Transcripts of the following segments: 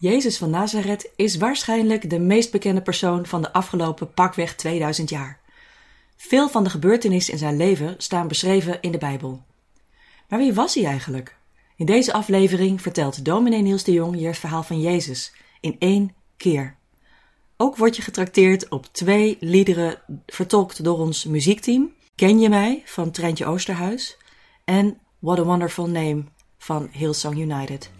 Jezus van Nazareth is waarschijnlijk de meest bekende persoon van de afgelopen pakweg 2000 jaar. Veel van de gebeurtenissen in zijn leven staan beschreven in de Bijbel. Maar wie was hij eigenlijk? In deze aflevering vertelt dominee Niels de Jong je het verhaal van Jezus in één keer. Ook word je getrakteerd op twee liederen vertolkt door ons muziekteam. Ken je mij van Treintje Oosterhuis en What a Wonderful Name van Hillsong United.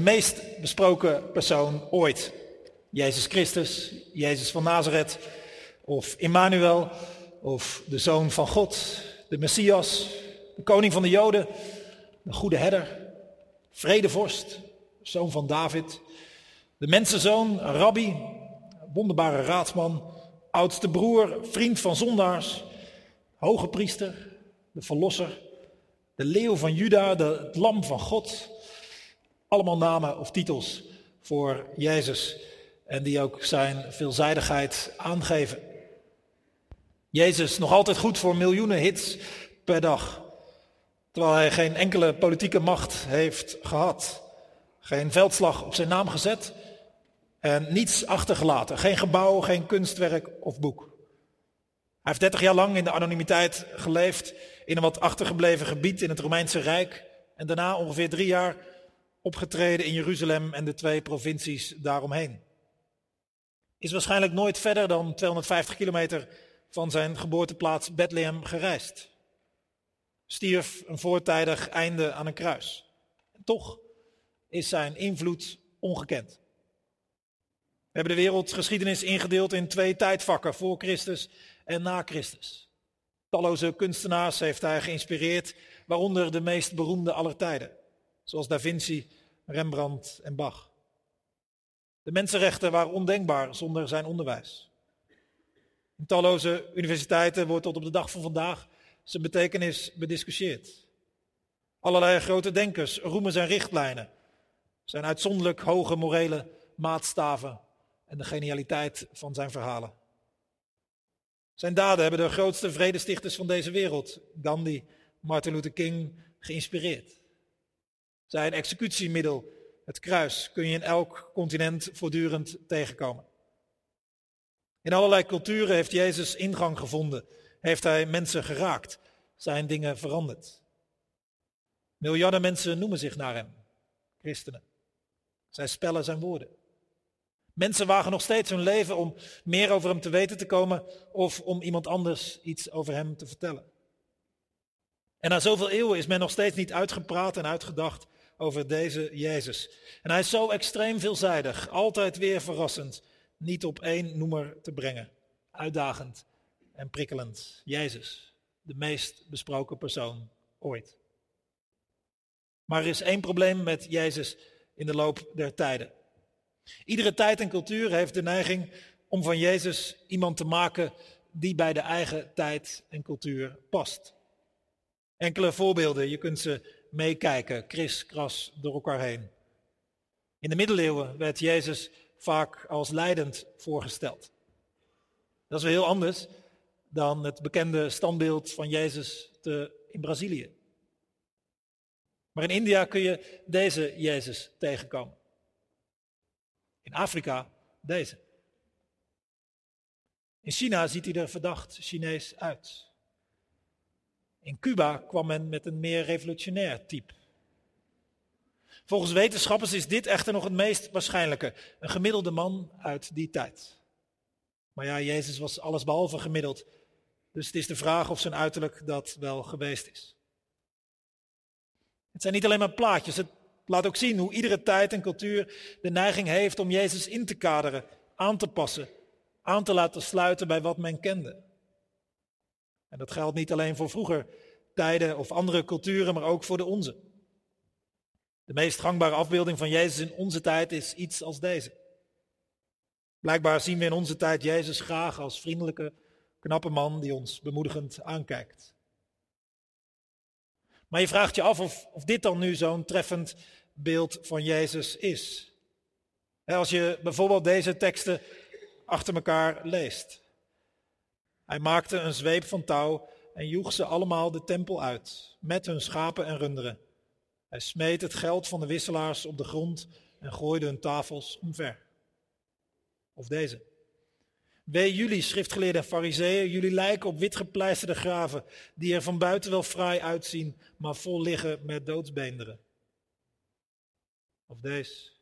De meest besproken persoon ooit. Jezus Christus, Jezus van Nazareth, of Immanuel, of de Zoon van God, de Messias, de Koning van de Joden, de Goede Herder, Vredevorst, Zoon van David, de Mensenzoon, rabbi, wonderbare raadsman, oudste broer, vriend van zondaars, hoge priester, de Verlosser, de leeuw van Juda, de, het lam van God, allemaal namen of titels voor Jezus en die ook zijn veelzijdigheid aangeven. Jezus nog altijd goed voor miljoenen hits per dag, terwijl hij geen enkele politieke macht heeft gehad, geen veldslag op zijn naam gezet en niets achtergelaten, geen gebouw, geen kunstwerk of boek. Hij heeft 30 jaar lang in de anonimiteit geleefd in een wat achtergebleven gebied in het Romeinse Rijk en daarna ongeveer drie jaar opgetreden in Jeruzalem en de twee provincies daaromheen. Is waarschijnlijk nooit verder dan 250 kilometer van zijn geboorteplaats Bethlehem gereisd. Stierf een voortijdig einde aan een kruis. Toch is zijn invloed ongekend. We hebben de wereldgeschiedenis ingedeeld in twee tijdvakken, voor Christus en na Christus. Talloze kunstenaars heeft hij geïnspireerd, waaronder de meest beroemde aller tijden zoals Da Vinci, Rembrandt en Bach. De mensenrechten waren ondenkbaar zonder zijn onderwijs. In talloze universiteiten wordt tot op de dag van vandaag zijn betekenis bediscussieerd. Allerlei grote denkers roemen zijn richtlijnen, zijn uitzonderlijk hoge morele maatstaven en de genialiteit van zijn verhalen. Zijn daden hebben de grootste vredestichters van deze wereld, Gandhi, Martin Luther King, geïnspireerd. Zijn executiemiddel, het kruis, kun je in elk continent voortdurend tegenkomen. In allerlei culturen heeft Jezus ingang gevonden, heeft hij mensen geraakt, zijn dingen veranderd. Miljarden mensen noemen zich naar hem, christenen. Zij spellen zijn woorden. Mensen wagen nog steeds hun leven om meer over hem te weten te komen of om iemand anders iets over hem te vertellen. En na zoveel eeuwen is men nog steeds niet uitgepraat en uitgedacht over deze Jezus. En hij is zo extreem veelzijdig, altijd weer verrassend, niet op één noemer te brengen. Uitdagend en prikkelend. Jezus, de meest besproken persoon ooit. Maar er is één probleem met Jezus in de loop der tijden. Iedere tijd en cultuur heeft de neiging om van Jezus iemand te maken die bij de eigen tijd en cultuur past. Enkele voorbeelden, je kunt ze meekijken, kras door elkaar heen. In de middeleeuwen werd Jezus vaak als leidend voorgesteld. Dat is wel heel anders dan het bekende standbeeld van Jezus te, in Brazilië. Maar in India kun je deze Jezus tegenkomen. In Afrika deze. In China ziet hij er verdacht Chinees uit. In Cuba kwam men met een meer revolutionair type. Volgens wetenschappers is dit echter nog het meest waarschijnlijke. Een gemiddelde man uit die tijd. Maar ja, Jezus was allesbehalve gemiddeld. Dus het is de vraag of zijn uiterlijk dat wel geweest is. Het zijn niet alleen maar plaatjes. Het laat ook zien hoe iedere tijd en cultuur de neiging heeft om Jezus in te kaderen, aan te passen, aan te laten sluiten bij wat men kende. En dat geldt niet alleen voor vroeger tijden of andere culturen, maar ook voor de onze. De meest gangbare afbeelding van Jezus in onze tijd is iets als deze. Blijkbaar zien we in onze tijd Jezus graag als vriendelijke, knappe man die ons bemoedigend aankijkt. Maar je vraagt je af of, of dit dan nu zo'n treffend beeld van Jezus is. Als je bijvoorbeeld deze teksten achter elkaar leest. Hij maakte een zweep van touw en joeg ze allemaal de tempel uit, met hun schapen en runderen. Hij smeet het geld van de wisselaars op de grond en gooide hun tafels omver. Of deze. Wee jullie, schriftgeleerden en fariseeën, jullie lijken op witgepleisterde graven, die er van buiten wel fraai uitzien, maar vol liggen met doodsbeenderen. Of deze.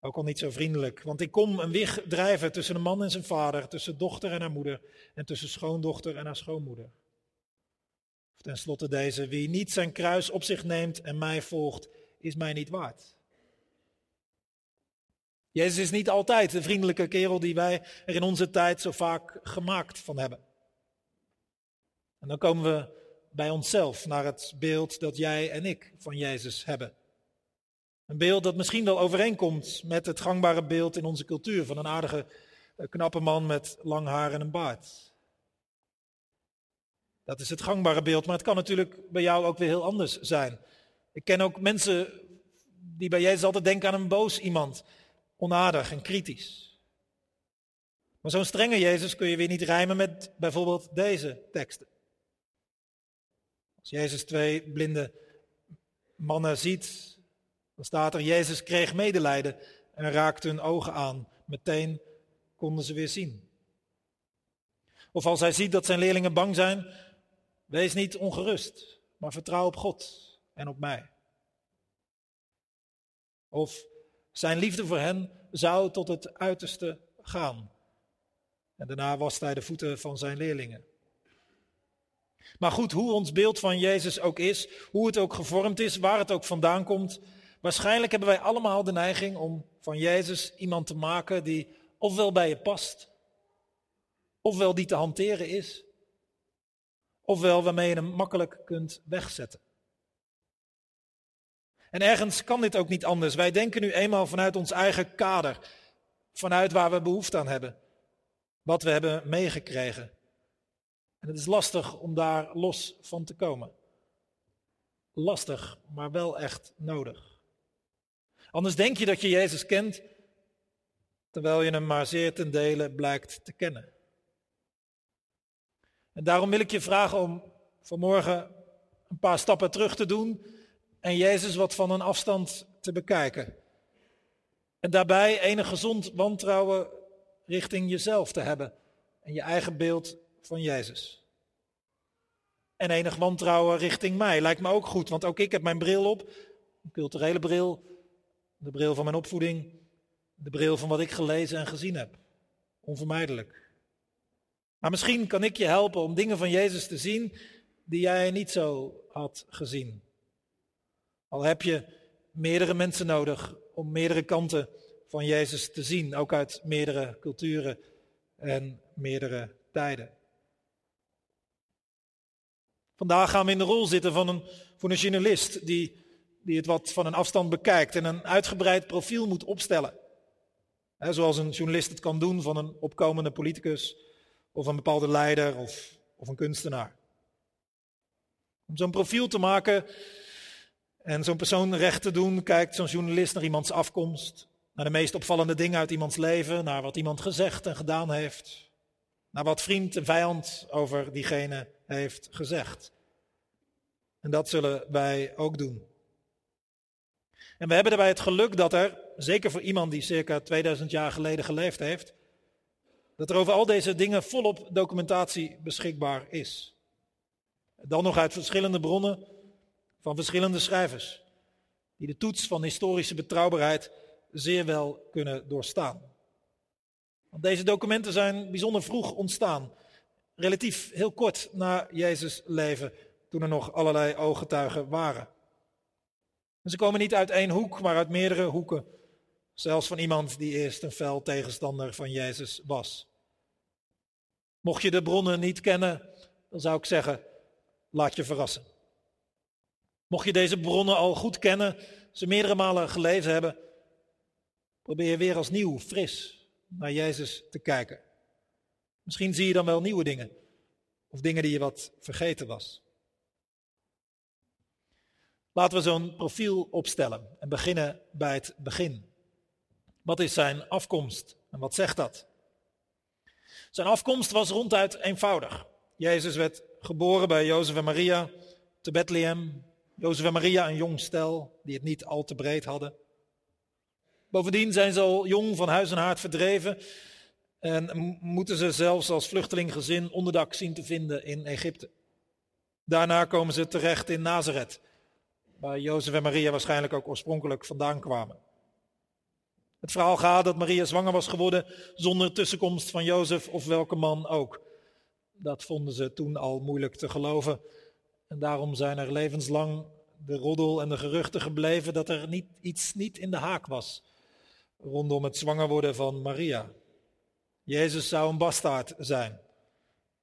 Ook al niet zo vriendelijk, want ik kom een wig drijven tussen een man en zijn vader, tussen dochter en haar moeder, en tussen schoondochter en haar schoonmoeder. Of tenslotte deze, wie niet zijn kruis op zich neemt en mij volgt, is mij niet waard. Jezus is niet altijd de vriendelijke kerel die wij er in onze tijd zo vaak gemaakt van hebben. En dan komen we bij onszelf naar het beeld dat jij en ik van Jezus hebben. Een beeld dat misschien wel overeenkomt met het gangbare beeld in onze cultuur van een aardige, eh, knappe man met lang haar en een baard. Dat is het gangbare beeld, maar het kan natuurlijk bij jou ook weer heel anders zijn. Ik ken ook mensen die bij Jezus altijd denken aan een boos iemand, onaardig en kritisch. Maar zo'n strenge Jezus kun je weer niet rijmen met bijvoorbeeld deze teksten. Als Jezus twee blinde mannen ziet, dan staat er, Jezus kreeg medelijden en raakte hun ogen aan. Meteen konden ze weer zien. Of als hij ziet dat zijn leerlingen bang zijn, wees niet ongerust, maar vertrouw op God en op mij. Of zijn liefde voor hen zou tot het uiterste gaan. En daarna wast hij de voeten van zijn leerlingen. Maar goed, hoe ons beeld van Jezus ook is, hoe het ook gevormd is, waar het ook vandaan komt, waarschijnlijk hebben wij allemaal de neiging om van Jezus iemand te maken die ofwel bij je past, ofwel die te hanteren is, ofwel waarmee je hem makkelijk kunt wegzetten. En ergens kan dit ook niet anders. Wij denken nu eenmaal vanuit ons eigen kader, vanuit waar we behoefte aan hebben, wat we hebben meegekregen. En het is lastig om daar los van te komen. Lastig, maar wel echt nodig. Anders denk je dat je Jezus kent, terwijl je hem maar zeer ten dele blijkt te kennen. En daarom wil ik je vragen om vanmorgen een paar stappen terug te doen en Jezus wat van een afstand te bekijken. En daarbij enig gezond wantrouwen richting jezelf te hebben en je eigen beeld van Jezus. En enig wantrouwen richting mij lijkt me ook goed, want ook ik heb mijn bril op, een culturele bril, de bril van mijn opvoeding, de bril van wat ik gelezen en gezien heb. Onvermijdelijk. Maar misschien kan ik je helpen om dingen van Jezus te zien die jij niet zo had gezien. Al heb je meerdere mensen nodig om meerdere kanten van Jezus te zien, ook uit meerdere culturen en meerdere tijden. Vandaag gaan we in de rol zitten van een, voor een journalist die, die het wat van een afstand bekijkt en een uitgebreid profiel moet opstellen. zoals een journalist het kan doen van een opkomende politicus of een bepaalde leider of, of een kunstenaar. Om zo'n profiel te maken en zo'n persoon recht te doen, kijkt zo'n journalist naar iemands afkomst, naar de meest opvallende dingen uit iemands leven, naar wat iemand gezegd en gedaan heeft, naar wat vriend en vijand over diegene heeft gezegd. En dat zullen wij ook doen. En we hebben daarbij het geluk dat er, zeker voor iemand die circa 2000 jaar geleden geleefd heeft, dat er over al deze dingen volop documentatie beschikbaar is. Dan nog uit verschillende bronnen van verschillende schrijvers, die de toets van historische betrouwbaarheid zeer wel kunnen doorstaan. Want deze documenten zijn bijzonder vroeg ontstaan, relatief heel kort na Jezus' leven, toen er nog allerlei ooggetuigen waren. Ze komen niet uit één hoek, maar uit meerdere hoeken, zelfs van iemand die eerst een fel tegenstander van Jezus was. Mocht je de bronnen niet kennen, dan zou ik zeggen, laat je verrassen. Mocht je deze bronnen al goed kennen, ze meerdere malen gelezen hebben, probeer weer als nieuw, fris naar Jezus te kijken. Misschien zie je dan wel nieuwe dingen, of dingen die je wat vergeten was. Laten we zo'n profiel opstellen en beginnen bij het begin. Wat is zijn afkomst en wat zegt dat? Zijn afkomst was ronduit eenvoudig. Jezus werd geboren bij Jozef en Maria te Bethlehem. Jozef en Maria een jong stel die het niet al te breed hadden. Bovendien zijn ze al jong van huis en haard verdreven en moeten ze zelfs als vluchtelinggezin onderdak zien te vinden in Egypte. Daarna komen ze terecht in Nazareth, waar Jozef en Maria waarschijnlijk ook oorspronkelijk vandaan kwamen. Het verhaal gaat dat Maria zwanger was geworden zonder tussenkomst van Jozef of welke man ook. Dat vonden ze toen al moeilijk te geloven. En daarom zijn er levenslang de roddel en de geruchten gebleven dat er niet, iets niet in de haak was rondom het zwanger worden van Maria. Jezus zou een bastaard zijn.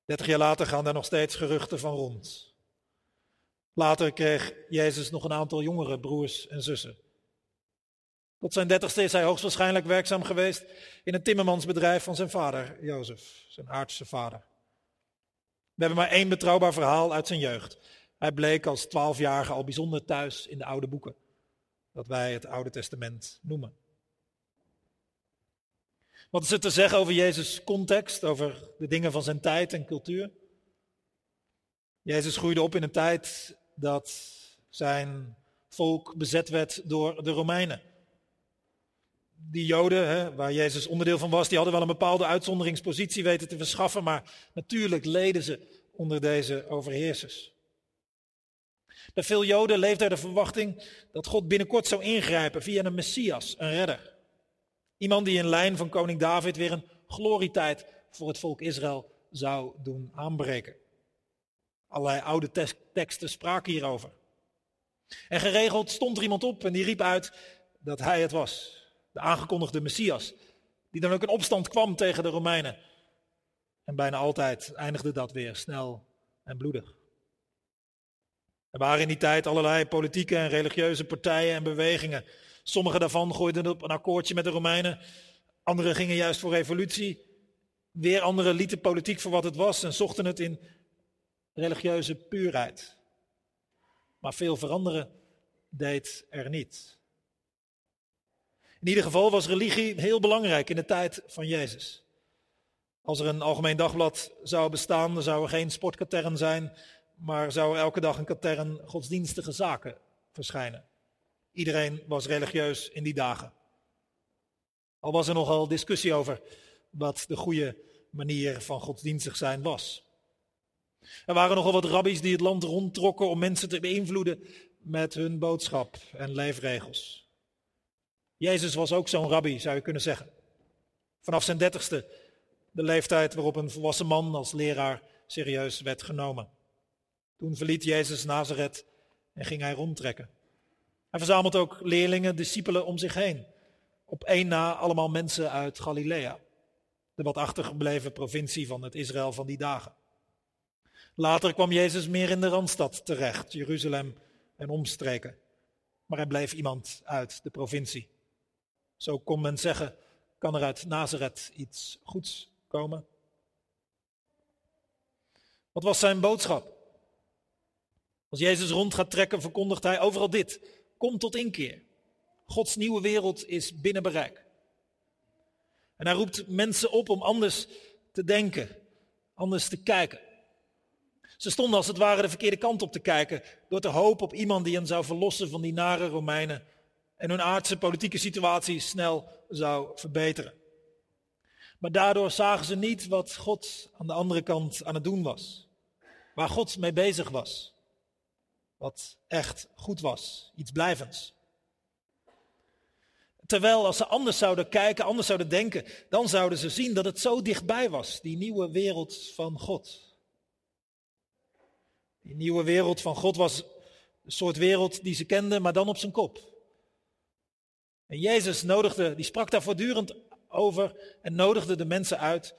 Dertig jaar later gaan daar nog steeds geruchten van rond. Later kreeg Jezus nog een aantal jongere broers en zussen. Tot zijn dertigste is hij hoogstwaarschijnlijk werkzaam geweest in het timmermansbedrijf van zijn vader, Jozef, zijn aardse vader. We hebben maar één betrouwbaar verhaal uit zijn jeugd. Hij bleek als twaalfjarige al bijzonder thuis in de oude boeken, dat wij het Oude Testament noemen. Wat is er te zeggen over Jezus' context, over de dingen van zijn tijd en cultuur? Jezus groeide op in een tijd dat zijn volk bezet werd door de Romeinen. Die Joden, hè, waar Jezus onderdeel van was, die hadden wel een bepaalde uitzonderingspositie weten te verschaffen, maar natuurlijk leden ze onder deze overheersers. Bij veel Joden leefde er de verwachting dat God binnenkort zou ingrijpen via een Messias, een redder. Iemand die in lijn van koning David weer een glorietijd voor het volk Israël zou doen aanbreken. Allerlei oude teksten spraken hierover. En geregeld stond er iemand op en die riep uit dat hij het was. De aangekondigde Messias. Die dan ook in opstand kwam tegen de Romeinen. En bijna altijd eindigde dat weer snel en bloedig. Er waren in die tijd allerlei politieke en religieuze partijen en bewegingen Sommige daarvan gooiden op een akkoordje met de Romeinen. Anderen gingen juist voor revolutie. Weer anderen lieten politiek voor wat het was en zochten het in religieuze puurheid. Maar veel veranderen deed er niet. In ieder geval was religie heel belangrijk in de tijd van Jezus. Als er een algemeen dagblad zou bestaan, dan zou er geen sportkatern zijn, maar zou elke dag een katern godsdienstige zaken verschijnen. Iedereen was religieus in die dagen. Al was er nogal discussie over wat de goede manier van godsdienstig zijn was. Er waren nogal wat rabbies die het land rondtrokken om mensen te beïnvloeden met hun boodschap en leefregels. Jezus was ook zo'n rabbi, zou je kunnen zeggen. Vanaf zijn dertigste, de leeftijd waarop een volwassen man als leraar serieus werd genomen. Toen verliet Jezus Nazareth en ging hij rondtrekken. Hij verzamelt ook leerlingen, discipelen om zich heen. Op één na allemaal mensen uit Galilea, de wat achtergebleven provincie van het Israël van die dagen. Later kwam Jezus meer in de Randstad terecht, Jeruzalem en omstreken. Maar hij bleef iemand uit de provincie. Zo kon men zeggen, kan er uit Nazareth iets goeds komen? Wat was zijn boodschap? Als Jezus rond gaat trekken, verkondigt hij overal dit. Kom tot inkeer. Gods nieuwe wereld is binnen bereik. En hij roept mensen op om anders te denken, anders te kijken. Ze stonden als het ware de verkeerde kant op te kijken, door te hopen op iemand die hen zou verlossen van die nare Romeinen en hun aardse politieke situatie snel zou verbeteren. Maar daardoor zagen ze niet wat God aan de andere kant aan het doen was, waar God mee bezig was wat echt goed was, iets blijvends. Terwijl als ze anders zouden kijken, anders zouden denken, dan zouden ze zien dat het zo dichtbij was, die nieuwe wereld van God. Die nieuwe wereld van God was een soort wereld die ze kenden, maar dan op zijn kop. En Jezus nodigde, die sprak daar voortdurend over en nodigde de mensen uit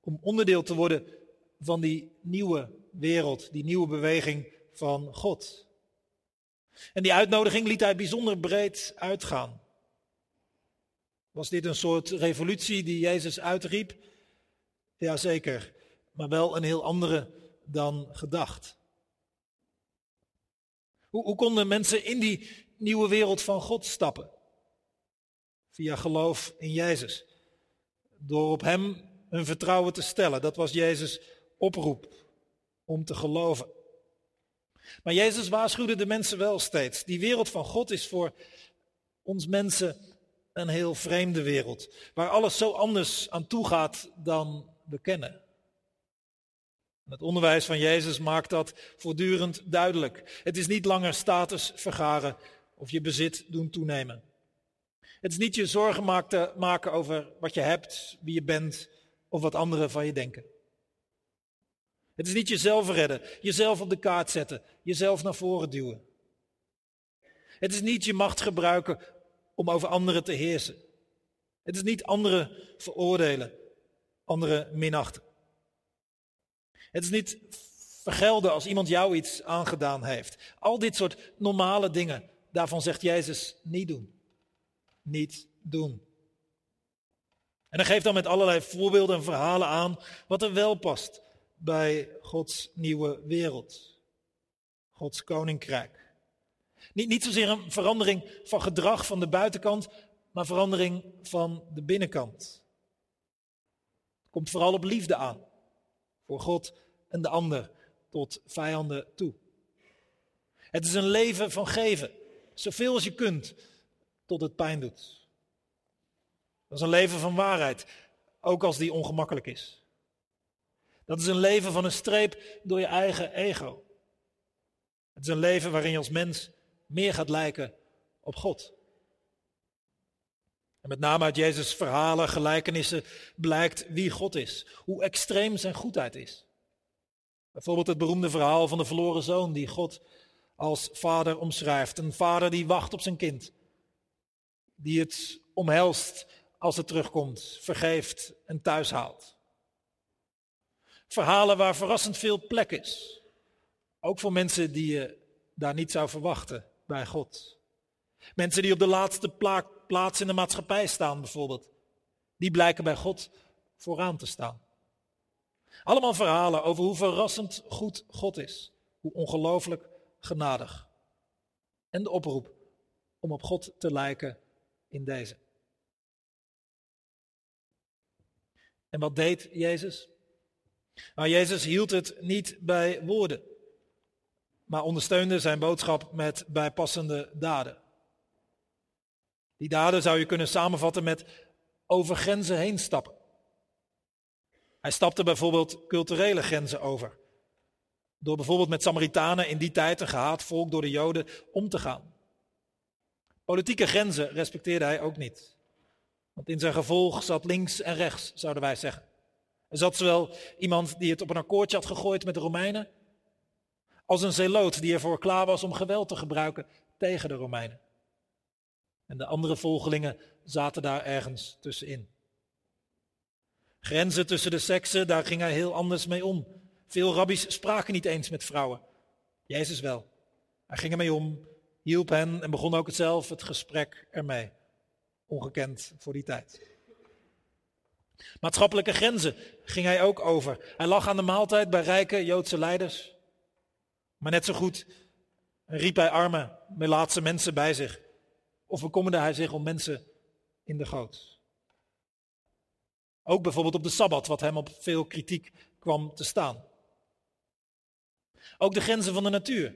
om onderdeel te worden van die nieuwe wereld, die nieuwe beweging van God. En die uitnodiging liet hij bijzonder breed uitgaan. Was dit een soort revolutie die Jezus uitriep? Jazeker, maar wel een heel andere dan gedacht. Hoe, konden mensen in die nieuwe wereld van God stappen? Via geloof in Jezus. Door op Hem hun vertrouwen te stellen. Dat was Jezus' oproep om te geloven. Maar Jezus waarschuwde de mensen wel steeds. Die wereld van God is voor ons mensen een heel vreemde wereld. Waar alles zo anders aan toe gaat dan we kennen. Het onderwijs van Jezus maakt dat voortdurend duidelijk. Het is niet langer status vergaren of je bezit doen toenemen. Het is niet je zorgen maken over wat je hebt, wie je bent of wat anderen van je denken. Het is niet jezelf redden, jezelf op de kaart zetten, jezelf naar voren duwen. Het is niet je macht gebruiken om over anderen te heersen. Het is niet anderen veroordelen, anderen minachten. Het is niet vergelden als iemand jou iets aangedaan heeft. Al dit soort normale dingen, daarvan zegt Jezus niet doen. Niet doen. En hij geeft dan met allerlei voorbeelden en verhalen aan wat er wel past bij Gods nieuwe wereld. Gods koninkrijk. Niet, niet zozeer een verandering van gedrag van de buitenkant, maar verandering van de binnenkant. Het komt vooral op liefde aan. Voor God en de ander tot vijanden toe. Het is een leven van geven. Zoveel als je kunt, tot het pijn doet. Dat is een leven van waarheid, ook als die ongemakkelijk is. Dat is een leven van een streep door je eigen ego. Het is een leven waarin je als mens meer gaat lijken op God. Met name uit Jezus' verhalen, gelijkenissen blijkt wie God is, hoe extreem zijn goedheid is. Bijvoorbeeld het beroemde verhaal van de verloren zoon die God als vader omschrijft. Een vader die wacht op zijn kind, die het omhelst als het terugkomt, vergeeft en thuis haalt. Verhalen waar verrassend veel plek is, ook voor mensen die je daar niet zou verwachten bij God. Mensen die op de laatste plaats in de maatschappij staan bijvoorbeeld. Die blijken bij God vooraan te staan. Allemaal verhalen over hoe verrassend goed God is. Hoe ongelooflijk genadig. En de oproep om op God te lijken in deze. En wat deed Jezus? Nou, Jezus hield het niet bij woorden maar ondersteunde zijn boodschap met bijpassende daden. Die daden zou je kunnen samenvatten met over grenzen heen stappen. Hij stapte bijvoorbeeld culturele grenzen over. Door bijvoorbeeld met Samaritanen in die tijd een gehaat volk door de Joden om te gaan. Politieke grenzen respecteerde hij ook niet. Want in zijn gevolg zat links en rechts, zouden wij zeggen. Er zat zowel iemand die het op een akkoordje had gegooid met de Romeinen, als een zeloot die ervoor klaar was om geweld te gebruiken tegen de Romeinen. En de andere volgelingen zaten daar ergens tussenin. Grenzen tussen de seksen, daar ging hij heel anders mee om. Veel rabbies spraken niet eens met vrouwen. Jezus wel. Hij ging ermee om, hielp hen en begon ook zelf het gesprek ermee. Ongekend voor die tijd. Maatschappelijke grenzen ging hij ook over. Hij lag aan de maaltijd bij rijke Joodse leiders. Maar net zo goed riep hij arme, melaatse mensen bij zich. Of bekommerde hij zich om mensen in de goot. Ook bijvoorbeeld op de Sabbat, wat hem op veel kritiek kwam te staan. Ook de grenzen van de natuur,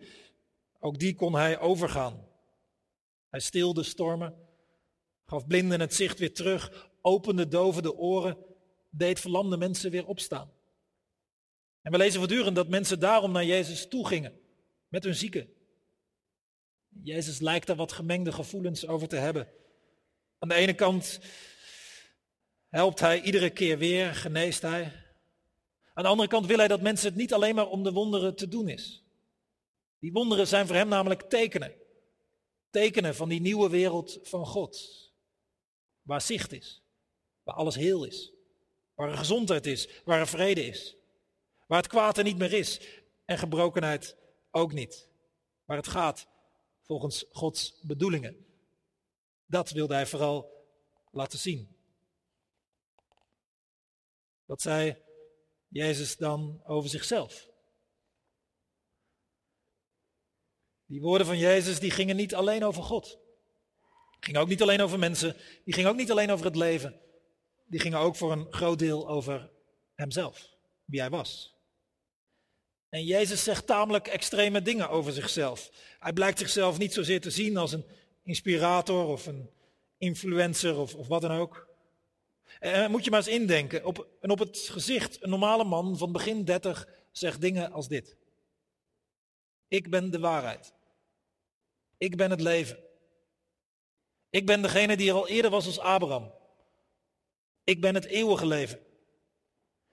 ook die kon hij overgaan. Hij stilde stormen, gaf blinden het zicht weer terug, opende doven de oren, deed verlamde mensen weer opstaan. En we lezen voortdurend dat mensen daarom naar Jezus toe gingen, met hun zieken. Jezus lijkt daar wat gemengde gevoelens over te hebben. Aan de ene kant helpt hij iedere keer weer, geneest hij. Aan de andere kant wil hij dat mensen het niet alleen maar om de wonderen te doen is. Die wonderen zijn voor hem namelijk tekenen. Tekenen van die nieuwe wereld van God. Waar zicht is, waar alles heel is, waar er gezondheid is, waar er vrede is. Waar het kwaad er niet meer is en gebrokenheid ook niet. Waar het gaat volgens Gods bedoelingen. Dat wilde hij vooral laten zien. Wat zei Jezus dan over zichzelf? Die woorden van Jezus die gingen niet alleen over God. Gingen ook niet alleen over mensen. Die gingen ook niet alleen over het leven. die gingen ook voor een groot deel over hemzelf, wie hij was. En Jezus zegt tamelijk extreme dingen over zichzelf. Hij blijkt zichzelf niet zozeer te zien als een inspirator of een influencer of, of wat dan ook. En moet je maar eens indenken. Op, en op het gezicht, een normale man van begin 30 zegt dingen als dit. Ik ben de waarheid. Ik ben het leven. Ik ben degene die er al eerder was als Abraham. Ik ben het eeuwige leven.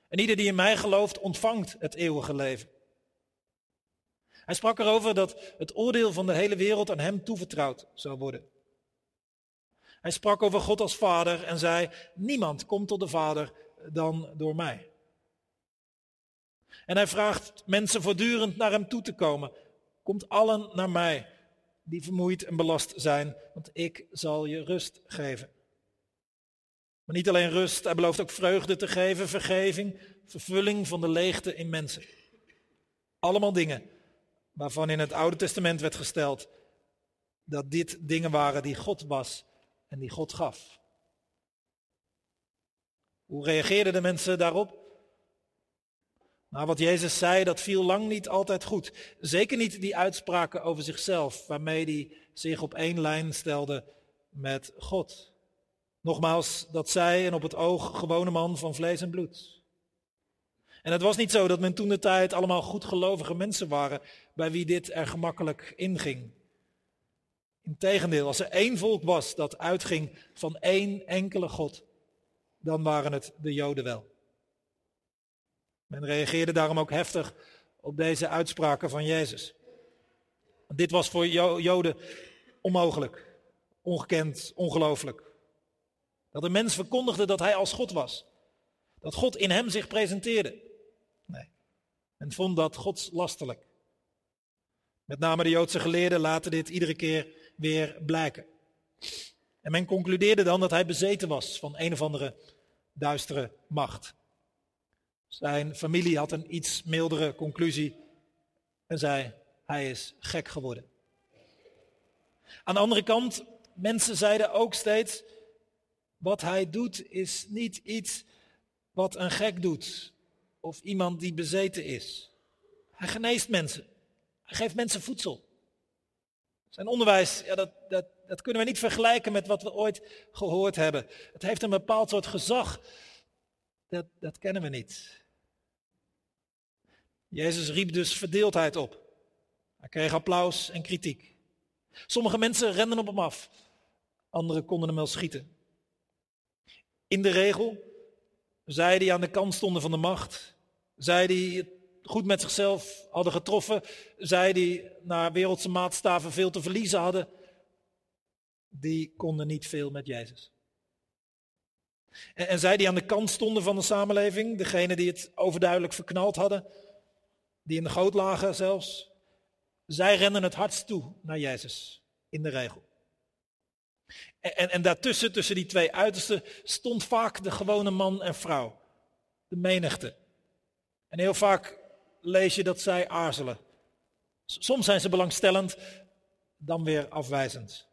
En ieder die in mij gelooft, ontvangt het eeuwige leven. Hij sprak erover dat het oordeel van de hele wereld aan hem toevertrouwd zou worden. Hij sprak over God als Vader en zei: Niemand komt tot de Vader dan door mij. En hij vraagt mensen voortdurend naar hem toe te komen. Komt allen naar mij, die vermoeid en belast zijn, want ik zal je rust geven. Maar niet alleen rust, hij belooft ook vreugde te geven, vergeving, vervulling van de leegte in mensen. Allemaal dingen waarvan in het Oude Testament werd gesteld dat dit dingen waren die God was en die God gaf. Hoe reageerden de mensen daarop? Nou, wat Jezus zei, dat viel lang niet altijd goed. Zeker niet die uitspraken over zichzelf, waarmee hij zich op één lijn stelde met God. Nogmaals, dat zij een op het oog gewone man van vlees en bloed. En het was niet zo dat men toen de tijd allemaal goedgelovige mensen waren bij wie dit er gemakkelijk inging. Integendeel, als er één volk was dat uitging van één enkele God, dan waren het de Joden wel. Men reageerde daarom ook heftig op deze uitspraken van Jezus. Dit was voor Joden onmogelijk, ongekend, ongelooflijk. Dat een mens verkondigde dat hij als God was. Dat God in hem zich presenteerde. Nee, men vond dat godslastelijk. Met name de Joodse geleerden laten dit iedere keer weer blijken. En men concludeerde dan dat hij bezeten was van een of andere duistere macht. Zijn familie had een iets mildere conclusie en zei: hij is gek geworden. Aan de andere kant, mensen zeiden ook steeds: wat hij doet is niet iets wat een gek doet of iemand die bezeten is. Hij geneest mensen. Hij geeft mensen voedsel. Zijn onderwijs, ja, dat, dat, dat kunnen we niet vergelijken met wat we ooit gehoord hebben. Het heeft een bepaald soort gezag. Dat, dat kennen we niet. Jezus riep dus verdeeldheid op. Hij kreeg applaus en kritiek. Sommige mensen renden op hem af. Anderen konden hem wel schieten. In de regel, zij die aan de kant stonden van de macht, zij die het goed met zichzelf hadden getroffen, zij die naar wereldse maatstaven veel te verliezen hadden, die konden niet veel met Jezus. En, en zij die aan de kant stonden van de samenleving, degene die het overduidelijk verknald hadden, die in de goot lagen zelfs, zij renden het hardst toe naar Jezus, in de regel. En, en, en daartussen, tussen die twee uitersten, stond vaak de gewone man en vrouw, de menigte. En heel vaak lees je dat zij aarzelen. Soms zijn ze belangstellend, dan weer afwijzend.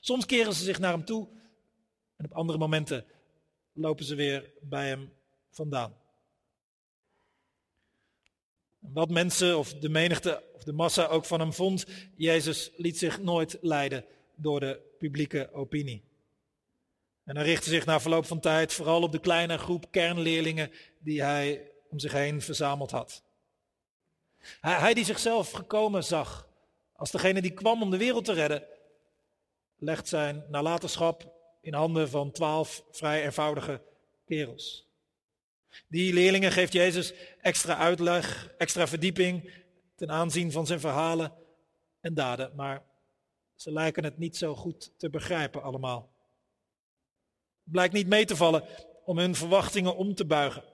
Soms keren ze zich naar hem toe en op andere momenten lopen ze weer bij hem vandaan. Wat mensen of de menigte of de massa ook van hem vond, Jezus liet zich nooit leiden door de publieke opinie. En hij richtte zich na verloop van tijd vooral op de kleine groep kernleerlingen die hij om zich heen verzameld had. Hij, die zichzelf gekomen zag als degene die kwam om de wereld te redden, legt zijn nalatenschap in handen van twaalf vrij eenvoudige kerels. Die leerlingen geeft Jezus extra uitleg, extra verdieping ten aanzien van zijn verhalen en daden, maar ze lijken het niet zo goed te begrijpen allemaal. Het blijkt niet mee te vallen om hun verwachtingen om te buigen,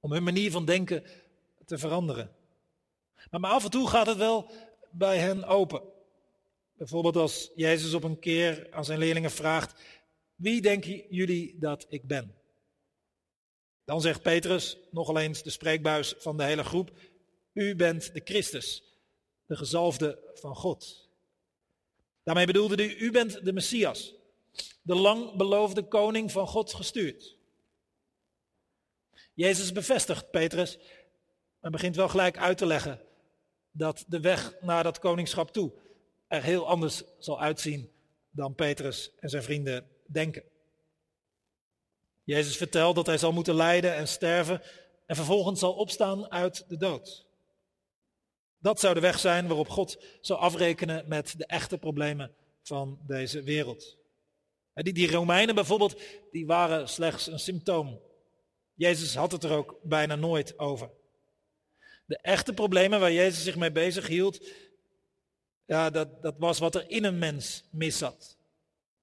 om hun manier van denken te veranderen. Maar, af en toe gaat het wel bij hen open. Bijvoorbeeld als Jezus op een keer aan zijn leerlingen vraagt: Wie denken jullie dat ik ben? Dan zegt Petrus, nogal eens de spreekbuis van de hele groep, u bent de Christus, de gezalfde van God. Daarmee bedoelde hij, u bent de Messias, de lang beloofde koning van God gestuurd. Jezus bevestigt Petrus en begint wel gelijk uit te leggen dat de weg naar dat koningschap toe er heel anders zal uitzien dan Petrus en zijn vrienden denken. Jezus vertelt dat hij zal moeten lijden en sterven en vervolgens zal opstaan uit de dood. Dat zou de weg zijn waarop God zou afrekenen met de echte problemen van deze wereld. Die, die Romeinen bijvoorbeeld, die waren slechts een symptoom. Jezus had het er ook bijna nooit over. De echte problemen waar Jezus zich mee bezig hield, ja, dat, dat was wat er in een mens mis zat.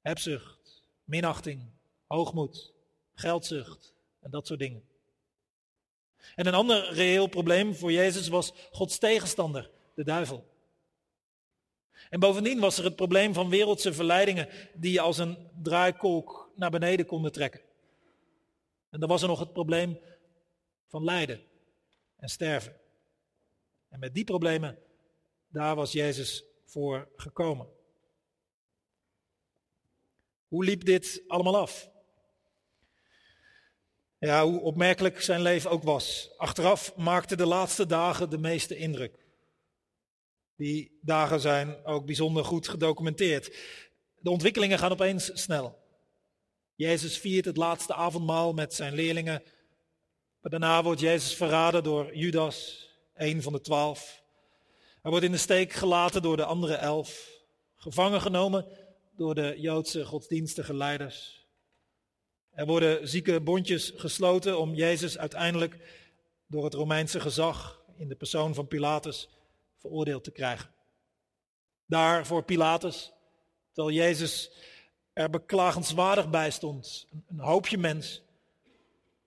Hebzucht, minachting, hoogmoed, geldzucht en dat soort dingen. En een ander reëel probleem voor Jezus was Gods tegenstander, de duivel. En bovendien was er het probleem van wereldse verleidingen die je als een draaikolk naar beneden konden trekken. En dan was er nog het probleem van lijden en sterven. En met die problemen, daar was Jezus voor gekomen. Hoe liep dit allemaal af? Ja, hoe opmerkelijk zijn leven ook was. Achteraf maakten de laatste dagen de meeste indruk. Die dagen zijn ook bijzonder goed gedocumenteerd. De ontwikkelingen gaan opeens snel. Jezus viert het laatste avondmaal met zijn leerlingen. Maar daarna wordt Jezus verraden door Judas, een van de twaalf. Hij wordt in de steek gelaten door de andere elf. Gevangen genomen door de Joodse godsdienstige leiders. Er worden zieke bondjes gesloten om Jezus uiteindelijk door het Romeinse gezag in de persoon van Pilatus veroordeeld te krijgen. Daar voor Pilatus, terwijl Jezus er beklagenswaardig bij stond, een hoopje mens.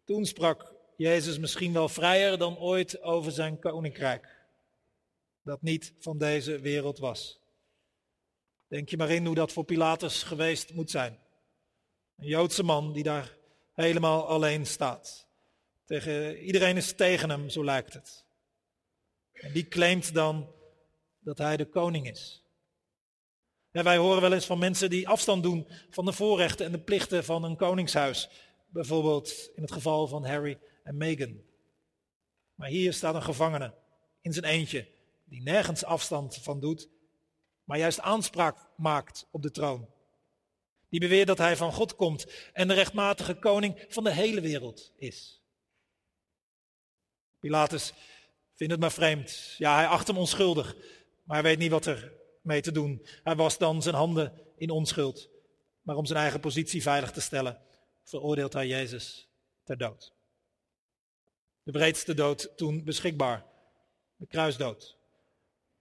Toen sprak Jezus misschien wel vrijer dan ooit over zijn koninkrijk, dat niet van deze wereld was. Denk je maar in hoe dat voor Pilatus geweest moet zijn. Een Joodse man die daar helemaal alleen staat. Tegen, iedereen is tegen hem, zo lijkt het. En die claimt dan dat hij de koning is. Wij horen wel eens van mensen die afstand doen van de voorrechten en de plichten van een koningshuis. Bijvoorbeeld in het geval van Harry en Meghan. Maar hier staat een gevangene in zijn eentje die nergens afstand van doet, maar juist aanspraak maakt op de troon. Die beweert dat hij van God komt en de rechtmatige koning van de hele wereld is. Pilatus vindt het maar vreemd. Ja, hij acht hem onschuldig, maar hij weet niet wat er mee te doen. Hij was dan zijn handen in onschuld. Maar om zijn eigen positie veilig te stellen, veroordeelt hij Jezus ter dood. De breedste dood toen beschikbaar, de kruisdood.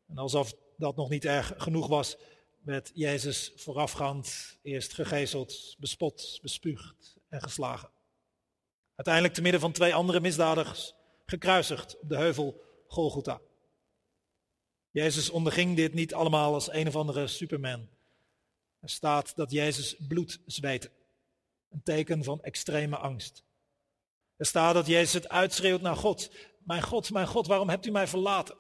En alsof dat nog niet erg genoeg was, werd Jezus voorafgaand eerst gegezeld, bespot, bespuugd en geslagen. Uiteindelijk te midden van twee andere misdadigers gekruisigd op de heuvel Golgotha. Jezus onderging dit niet allemaal als een of andere superman. Er staat dat Jezus bloed zweette. Een teken van extreme angst. Er staat dat Jezus het uitschreeuwt naar God. Mijn God, mijn God, waarom hebt u mij verlaten?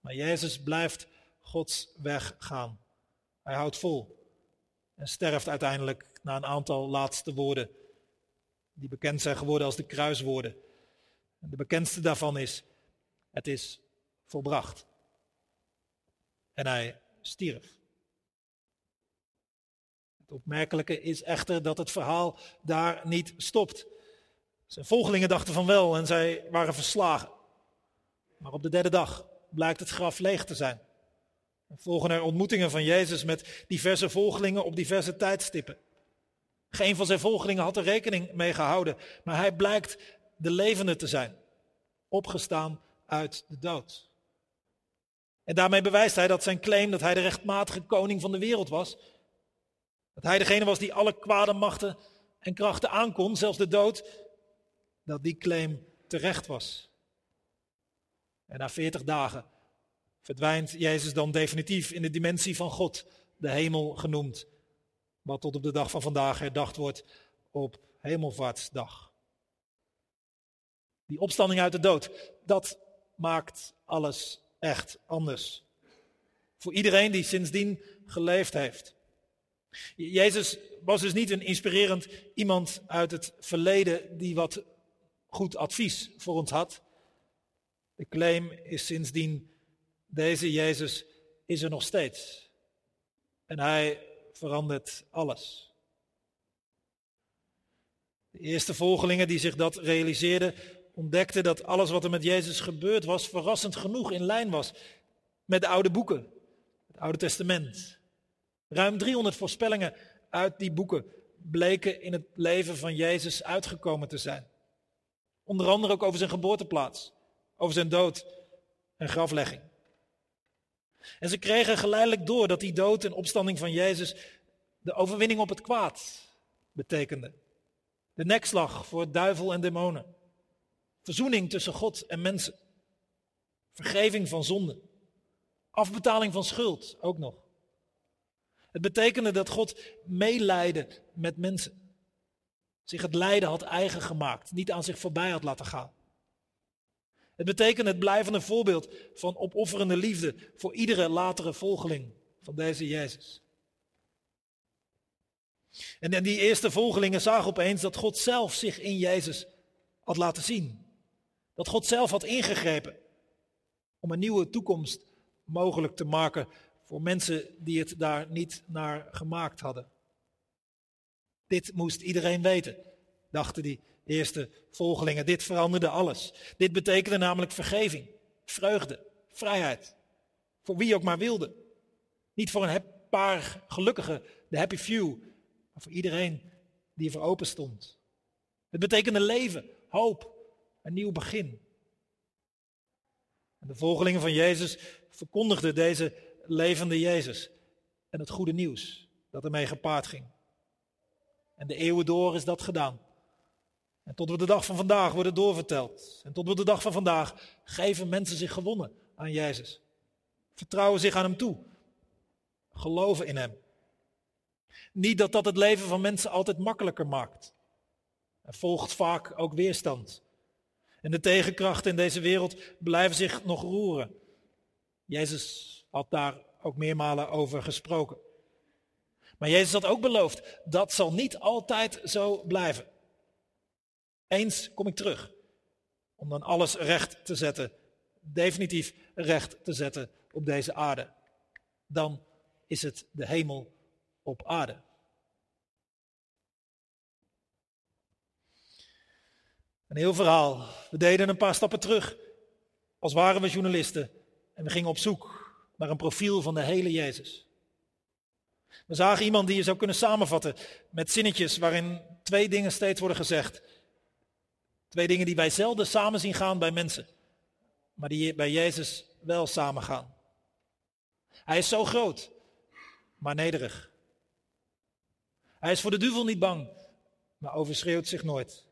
Maar Jezus blijft Gods weg gaan. Hij houdt vol en sterft uiteindelijk na een aantal laatste woorden die bekend zijn geworden als de kruiswoorden. En de bekendste daarvan is, het is volbracht. En hij stierf. Het opmerkelijke is echter dat het verhaal daar niet stopt. Zijn volgelingen dachten van wel en zij waren verslagen. Maar op de derde dag blijkt het graf leeg te zijn. En volgen er ontmoetingen van Jezus met diverse volgelingen op diverse tijdstippen. Geen van zijn volgelingen had er rekening mee gehouden, maar hij blijkt de levende te zijn, opgestaan uit de dood. En daarmee bewijst hij dat zijn claim dat hij de rechtmatige koning van de wereld was, dat hij degene was die alle kwade machten en krachten aankon, zelfs de dood, dat die claim terecht was. En na veertig dagen verdwijnt Jezus dan definitief in de dimensie van God, de hemel genoemd, wat tot op de dag van vandaag herdacht wordt op Hemelvaartsdag. Die opstanding uit de dood, dat maakt alles echt anders. Voor iedereen die sindsdien geleefd heeft. Jezus was dus niet een inspirerend iemand uit het verleden die wat goed advies voor ons had. De claim is sindsdien, deze Jezus is er nog steeds. En hij verandert alles. De eerste volgelingen die zich dat realiseerden, ontdekten dat alles wat er met Jezus gebeurd was, verrassend genoeg in lijn was met de oude boeken, het Oude Testament. Ruim 300 voorspellingen uit die boeken bleken in het leven van Jezus uitgekomen te zijn. Onder andere ook over zijn geboorteplaats, over zijn dood en graflegging. En ze kregen geleidelijk door dat die dood en opstanding van Jezus de overwinning op het kwaad betekende. De nekslag voor duivel en demonen. Verzoening tussen God en mensen. Vergeving van zonde. Afbetaling van schuld ook nog. Het betekende dat God meeleidde met mensen. Zich het lijden had eigen gemaakt, niet aan zich voorbij had laten gaan. Het betekende het blijvende voorbeeld van opofferende liefde voor iedere latere volgeling van deze Jezus. En die eerste volgelingen zagen opeens dat God zelf zich in Jezus had laten zien. Dat God zelf had ingegrepen om een nieuwe toekomst mogelijk te maken voor mensen die het daar niet naar gemaakt hadden. Dit moest iedereen weten, dachten die eerste volgelingen. Dit veranderde alles. Dit betekende namelijk vergeving, vreugde, vrijheid. Voor wie ook maar wilde. Niet voor een paar gelukkigen, de happy few, maar voor iedereen die voor open stond. Het betekende leven, hoop, een nieuw begin. En de volgelingen van Jezus verkondigden deze levende Jezus en het goede nieuws dat ermee gepaard ging. En de eeuwen door is dat gedaan. En tot we de dag van vandaag worden doorverteld. En tot we de dag van vandaag geven mensen zich gewonnen aan Jezus. Vertrouwen zich aan Hem toe. Geloven in Hem. Niet dat dat het leven van mensen altijd makkelijker maakt. Er volgt vaak ook weerstand. En de tegenkrachten in deze wereld blijven zich nog roeren. Jezus had daar ook meermalen over gesproken. Maar Jezus had ook beloofd, dat zal niet altijd zo blijven. Eens kom ik terug, om dan alles recht te zetten, definitief recht te zetten op deze aarde. Dan is het de hemel op aarde. Een heel verhaal. We deden een paar stappen terug, als waren we journalisten, en we gingen op zoek maar een profiel van de hele Jezus. We zagen iemand die je zou kunnen samenvatten met zinnetjes waarin twee dingen steeds worden gezegd. Twee dingen die wij zelden samen zien gaan bij mensen, maar die bij Jezus wel samengaan. Hij is zo groot, maar nederig. Hij is voor de duivel niet bang, maar overschreeuwt zich nooit.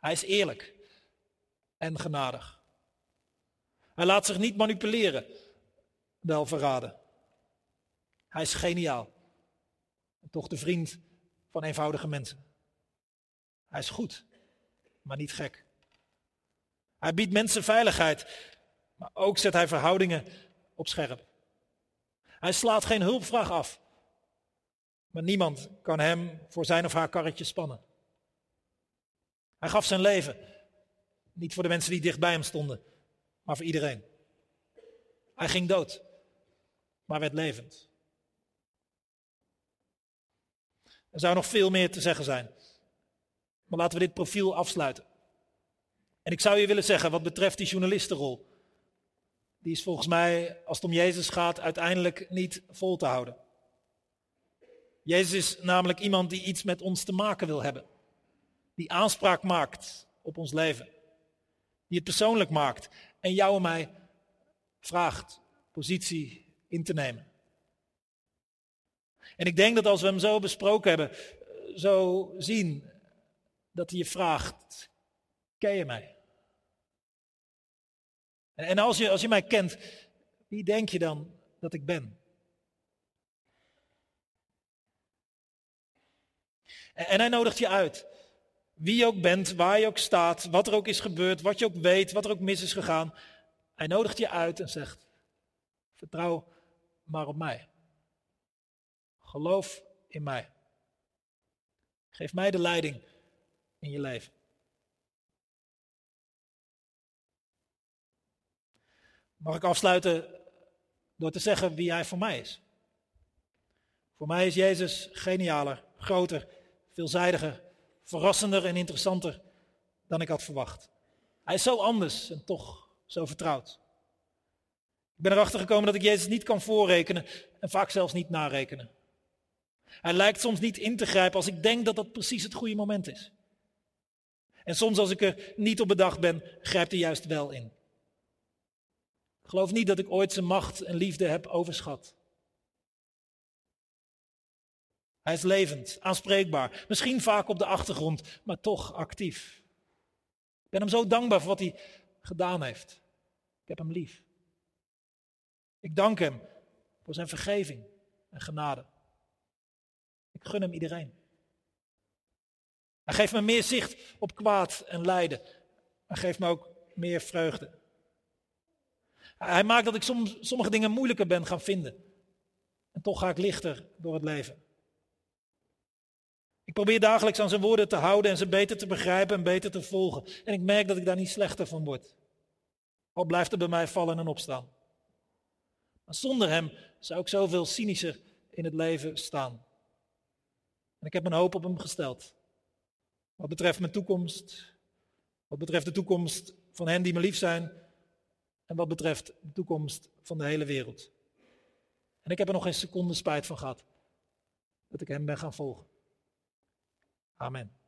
Hij is eerlijk en genadig. Hij laat zich niet manipuleren, wel verraden. Hij is geniaal. En toch de vriend van eenvoudige mensen. Hij is goed, maar niet gek. Hij biedt mensen veiligheid, maar ook zet hij verhoudingen op scherp. Hij slaat geen hulpvraag af, maar niemand kan hem voor zijn of haar karretje spannen. Hij gaf zijn leven, niet voor de mensen die dicht bij hem stonden, maar voor iedereen. Hij ging dood maar werd levend. Er zou nog veel meer te zeggen zijn. Maar laten we dit profiel afsluiten. En ik zou je willen zeggen, wat betreft die journalistenrol, die is volgens mij, als het om Jezus gaat, uiteindelijk niet vol te houden. Jezus is namelijk iemand die iets met ons te maken wil hebben. Die aanspraak maakt op ons leven. Die het persoonlijk maakt en jou en mij vraagt positie in te nemen. En ik denk dat als we hem zo besproken hebben, zo zien dat hij je vraagt, ken je mij? En als je, als je mij kent, wie denk je dan dat ik ben? En hij nodigt je uit. Wie je ook bent, waar je ook staat, wat er ook is gebeurd, wat je ook weet, wat er ook mis is gegaan. Hij nodigt je uit en zegt: Vertrouw maar op mij. Geloof in mij. Geef mij de leiding in je leven. Mag ik afsluiten door te zeggen wie hij voor mij is? Voor mij is Jezus genialer, groter, veelzijdiger, verrassender en interessanter dan ik had verwacht. Hij is zo anders en toch zo vertrouwd. Ik ben erachter gekomen dat ik Jezus niet kan voorrekenen en vaak zelfs niet narekenen. Hij lijkt soms niet in te grijpen als ik denk dat dat precies het goede moment is. En soms als ik er niet op bedacht ben, grijpt hij juist wel in. Ik geloof niet dat ik ooit zijn macht en liefde heb overschat. Hij is levend, aanspreekbaar, misschien vaak op de achtergrond, maar toch actief. Ik ben hem zo dankbaar voor wat hij gedaan heeft. Ik heb hem lief. Ik dank hem voor zijn vergeving en genade. Ik gun hem iedereen. Hij geeft me meer zicht op kwaad en lijden. Hij geeft me ook meer vreugde. Hij maakt dat ik sommige dingen moeilijker ben gaan vinden. En toch ga ik lichter door het leven. Ik probeer dagelijks aan zijn woorden te houden en ze beter te begrijpen en beter te volgen. En ik merk dat ik daar niet slechter van word. Al blijft er bij mij vallen en opstaan. Maar zonder hem zou ik zoveel cynischer in het leven staan. En ik heb mijn hoop op hem gesteld. Wat betreft mijn toekomst, wat betreft de toekomst van hen die me lief zijn en wat betreft de toekomst van de hele wereld. En ik heb er nog geen seconde spijt van gehad dat ik hem ben gaan volgen. Amen.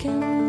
can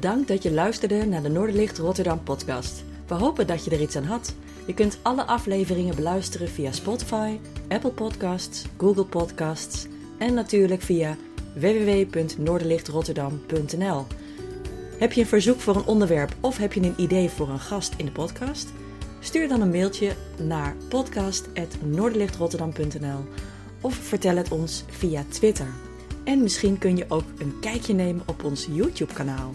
Bedankt dat je luisterde naar de Noorderlicht Rotterdam podcast. We hopen dat je er iets aan had. Je kunt alle afleveringen beluisteren via Spotify, Apple Podcasts, Google Podcasts en natuurlijk via www.noorderlichtrotterdam.nl. Heb je een verzoek voor een onderwerp of heb je een idee voor een gast in de podcast? Stuur dan een mailtje naar podcast.noorderlichtrotterdam.nl of vertel het ons via Twitter. En misschien kun je ook een kijkje nemen op ons YouTube-kanaal.